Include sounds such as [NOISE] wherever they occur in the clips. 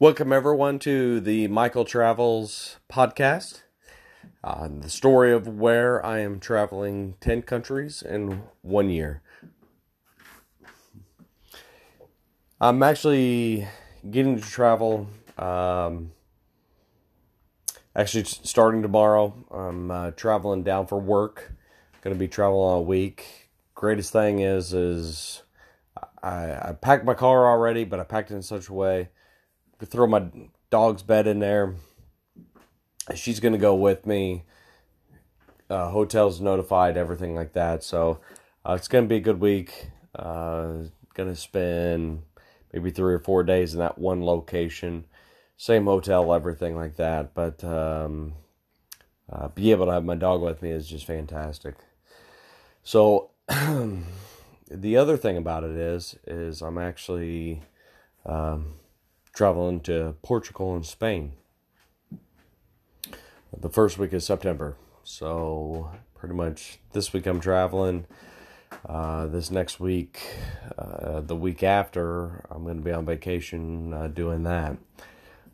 Welcome, everyone, to the Michael Travels podcast. Uh, the story of where I am traveling 10 countries in one year. I'm actually getting to travel, um, actually, starting tomorrow. I'm uh, traveling down for work. Going to be traveling a week. Greatest thing is, is I, I packed my car already, but I packed it in such a way throw my dog's bed in there. She's gonna go with me. Uh, hotels notified, everything like that. So uh, it's gonna be a good week. Uh, gonna spend maybe three or four days in that one location, same hotel, everything like that. But um, uh, be able to have my dog with me is just fantastic. So [CLEARS THROAT] the other thing about it is, is I'm actually um, traveling to Portugal and Spain the first week of September. So, pretty much this week I'm traveling. Uh, this next week, uh, the week after, I'm going to be on vacation uh, doing that.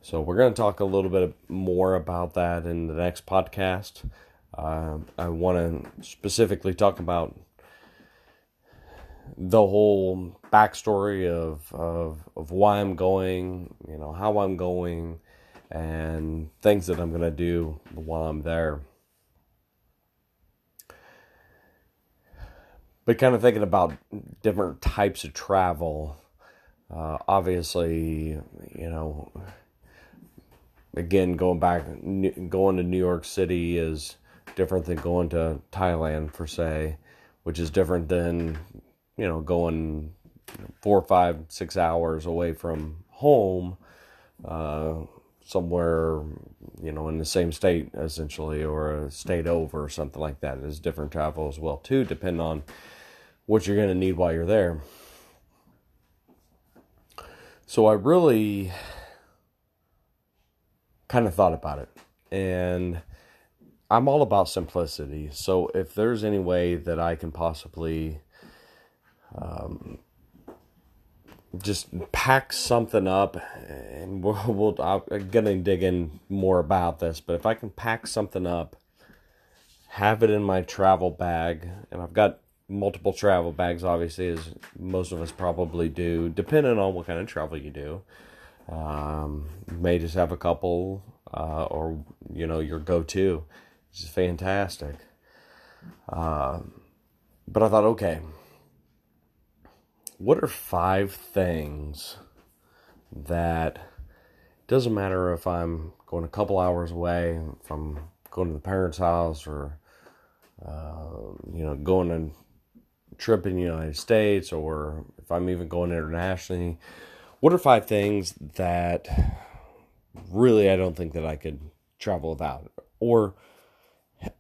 So, we're going to talk a little bit more about that in the next podcast. Uh, I want to specifically talk about the whole backstory of, of of why I'm going, you know, how I'm going, and things that I'm gonna do while I'm there. But kind of thinking about different types of travel. Uh, obviously, you know, again, going back, going to New York City is different than going to Thailand, per se, which is different than you know, going four, five, six hours away from home, uh, somewhere, you know, in the same state essentially, or a state over, or something like that. Is different travel as well too, depending on what you're going to need while you're there. So I really kind of thought about it, and I'm all about simplicity. So if there's any way that I can possibly um, just pack something up, and we'll, [LAUGHS] we'll I'm gonna dig in more about this. But if I can pack something up, have it in my travel bag, and I've got multiple travel bags, obviously, as most of us probably do, depending on what kind of travel you do. Um, you may just have a couple, uh, or you know, your go-to. It's fantastic. Uh, but I thought, okay, what are five things that doesn't matter if I'm going a couple hours away, I'm going to the parents' house, or uh, you know, going on a trip in the United States, or if I'm even going internationally. What are five things that really I don't think that I could travel without, or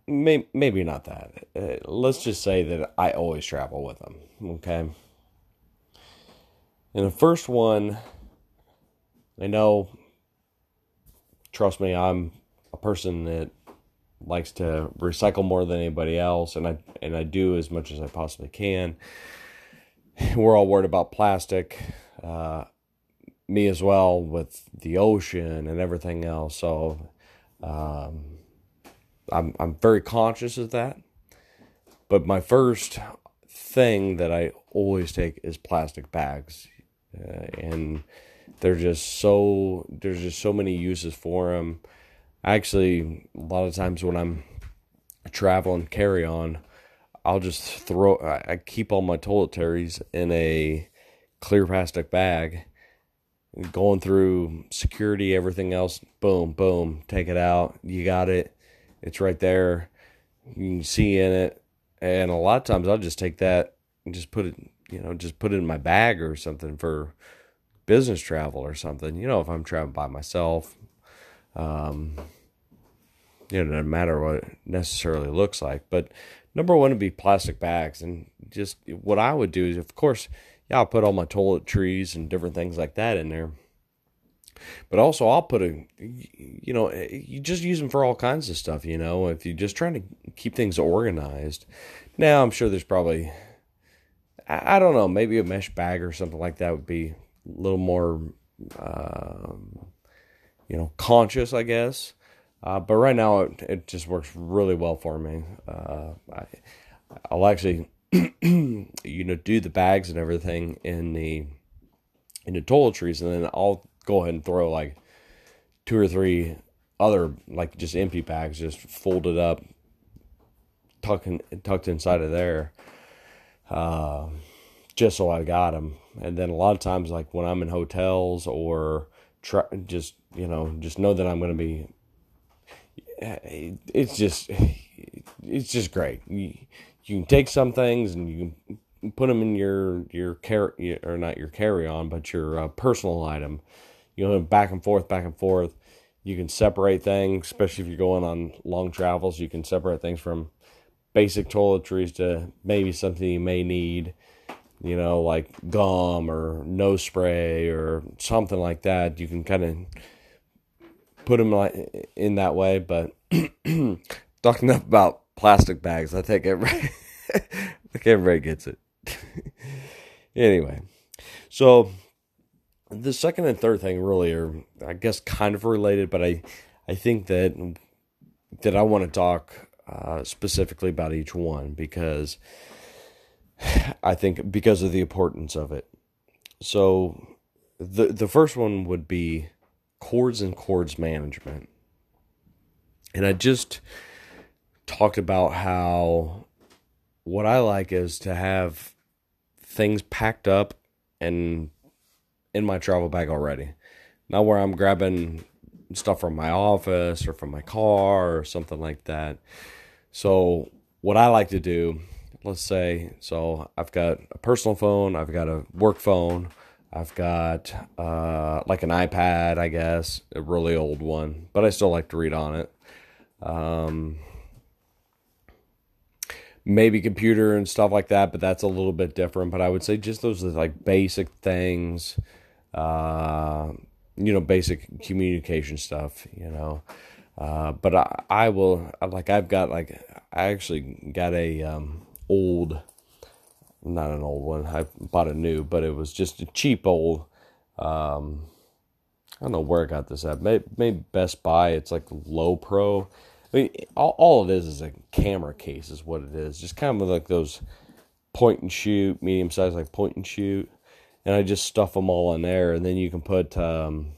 may, maybe not that. Uh, let's just say that I always travel with them. Okay in the first one, I know, trust me, I'm a person that likes to recycle more than anybody else, and I and I do as much as I possibly can. We're all worried about plastic, uh, me as well, with the ocean and everything else. So, um, I'm I'm very conscious of that. But my first thing that I always take is plastic bags uh, and they're just so there's just so many uses for them. Actually, a lot of times when I'm traveling carry on, I'll just throw. I keep all my toiletries in a clear plastic bag. Going through security, everything else, boom, boom, take it out. You got it. It's right there. You can see in it. And a lot of times I'll just take that and just put it you know, just put it in my bag or something for business travel or something. You know, if I'm traveling by myself, um, you know, it doesn't matter what it necessarily looks like. But number one would be plastic bags. And just what I would do is, of course, yeah, I'll put all my toiletries and different things like that in there. But also, I'll put a, you know, you just use them for all kinds of stuff, you know, if you're just trying to keep things organized. Now, I'm sure there's probably I, don't know, maybe a mesh bag or something like that would be a little more uh, you know, conscious, I guess. Uh, but right now, it, it just works really well for me. Uh, I, I'll actually, [CLEARS THROAT] you know, do the bags and everything in the in the toiletries, and then I'll go ahead and throw like two or three other like just empty bags, just folded up, tucked tucked inside of there, uh, just so I got them. And then a lot of times, like when I'm in hotels or try, just you know, just know that I'm going to be. It's just, it's just great. You, you can take some things and you can put them in your your carry or not your carry on, but your uh, personal item. You know, back and forth, back and forth. You can separate things, especially if you're going on long travels. You can separate things from basic toiletries to maybe something you may need you know, like gum or nose spray or something like that. You can kind of put them like in that way. But [CLEARS THROAT] talking enough about plastic bags, I think everybody, [LAUGHS] I think everybody gets it. [LAUGHS] anyway, so the second and third thing really are, I guess, kind of related, but I, I think that that I want to talk uh, specifically about each one because [SIGHS] I think because of the importance of it. So the the first one would be cords and cords management. And I just talked about how what I like is to have things packed up and in my travel bag already. Not where I'm grabbing stuff from my office or from my car or something like that. So what I like to do let's say so i've got a personal phone i've got a work phone i've got uh, like an ipad i guess a really old one but i still like to read on it um, maybe computer and stuff like that but that's a little bit different but i would say just those like basic things uh, you know basic communication stuff you know uh, but I, I will like I've got like I actually got a um, old, not an old one. I bought a new, but it was just a cheap old. Um, I don't know where I got this at. Maybe, maybe Best Buy. It's like Lowepro. I mean, all, all it is is a camera case, is what it is. Just kind of like those point and shoot, medium size, like point and shoot. And I just stuff them all in there, and then you can put, um,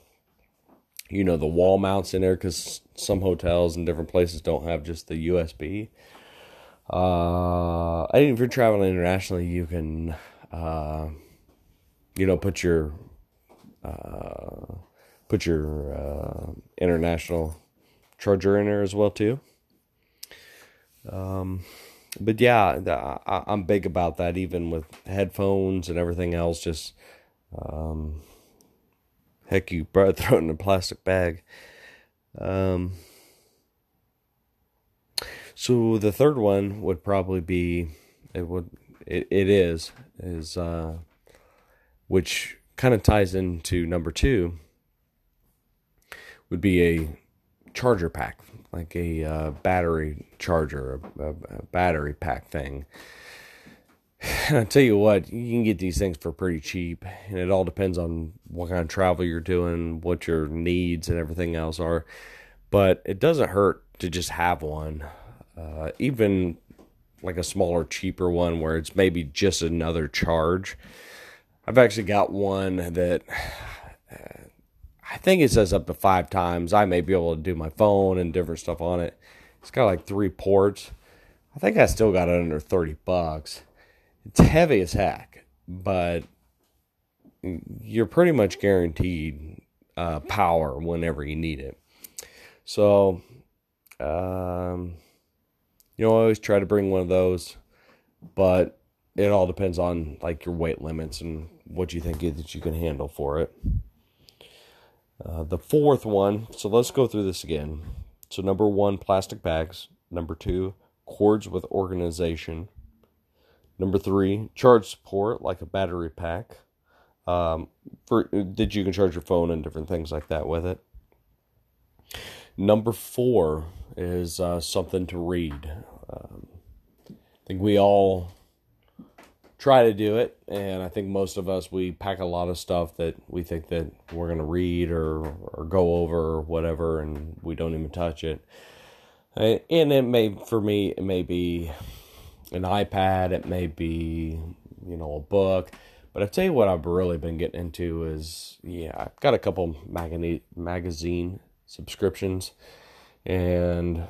you know, the wall mounts in there because some hotels and different places don't have just the USB. Uh, I think if you're traveling internationally, you can, uh, you know, put your, uh, put your uh, international charger in there as well too. Um, but yeah, I, I'm big about that. Even with headphones and everything else, just um, heck, you [LAUGHS] throw it in a plastic bag. Um, so the third one would probably be it would it, it is is uh which kind of ties into number 2 would be a charger pack like a uh, battery charger a, a, battery pack thing [SIGHS] and I tell you what, you can get these things for pretty cheap, and it all depends on what kind of travel you're doing, what your needs and everything else are. But it doesn't hurt to just have one uh, even like a smaller, cheaper one where it's maybe just another charge. I've actually got one that uh, I think it says up to five times. I may be able to do my phone and different stuff on it. It's got like three ports. I think I still got it under 30 bucks. It's heavy as heck, but you're pretty much guaranteed uh, power whenever you need it. So, um, you know, I always try to bring one of those, but it all depends on like your weight limits and what you think that you can handle for it. Uh, the fourth one, so let's go through this again. So, number one, plastic bags. Number two, cords with organization. Number three, charge support like a battery pack. Um, for that you can charge your phone and different things like that with it. Number four is uh, something to read. Um, I think we all try to do it, and I think most of us we pack a lot of stuff that we think that we're gonna read or or go over or whatever, and we don't even touch it. And it may for me it may be an iPad, it may be you know a book, but I tell you what I've really been getting into is yeah I've got a couple magazine magazine subscriptions, and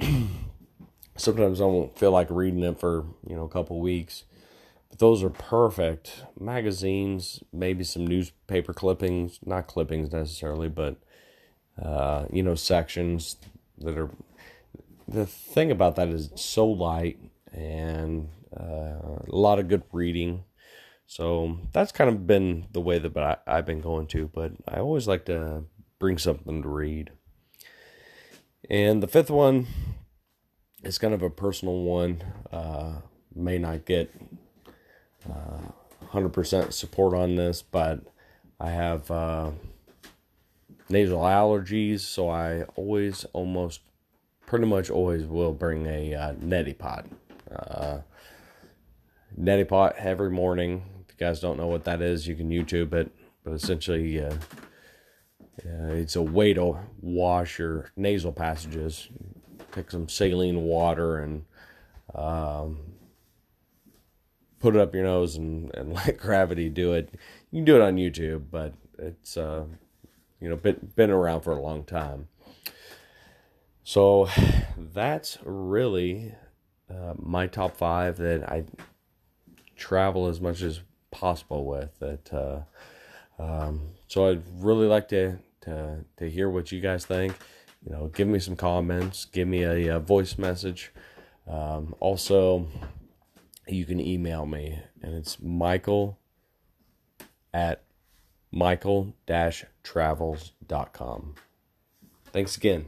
[CLEARS THROAT] sometimes I won't feel like reading it for you know a couple weeks but those are perfect magazines, maybe some newspaper clippings, not clippings necessarily, but uh, you know, sections that are. The thing about that is it's so light and uh, a lot of good reading. So that's kind of been the way that I, I've been going to, but I always like to bring something to read. And the fifth one is kind of a personal one. Uh, may not get 100% support on this, but I have uh, nasal allergies, so I always, almost, pretty much always will bring a uh, neti pot. Uh, neti pot every morning. If you guys don't know what that is, you can YouTube it. But essentially, uh, it's a way to wash your nasal passages. Take some saline water and um, put it up your nose and, and [LAUGHS] let gravity do it. You can do it on YouTube, but it's uh, you know been been around for a long time. So [SIGHS] that's really uh, my top five that I travel as much as possible with. That uh, um, so I'd really like to to to hear what you guys think. You know, give me some comments, give me a, a voice message. Um, also, you can email me, and it's michael at michael-travels.com. Thanks again.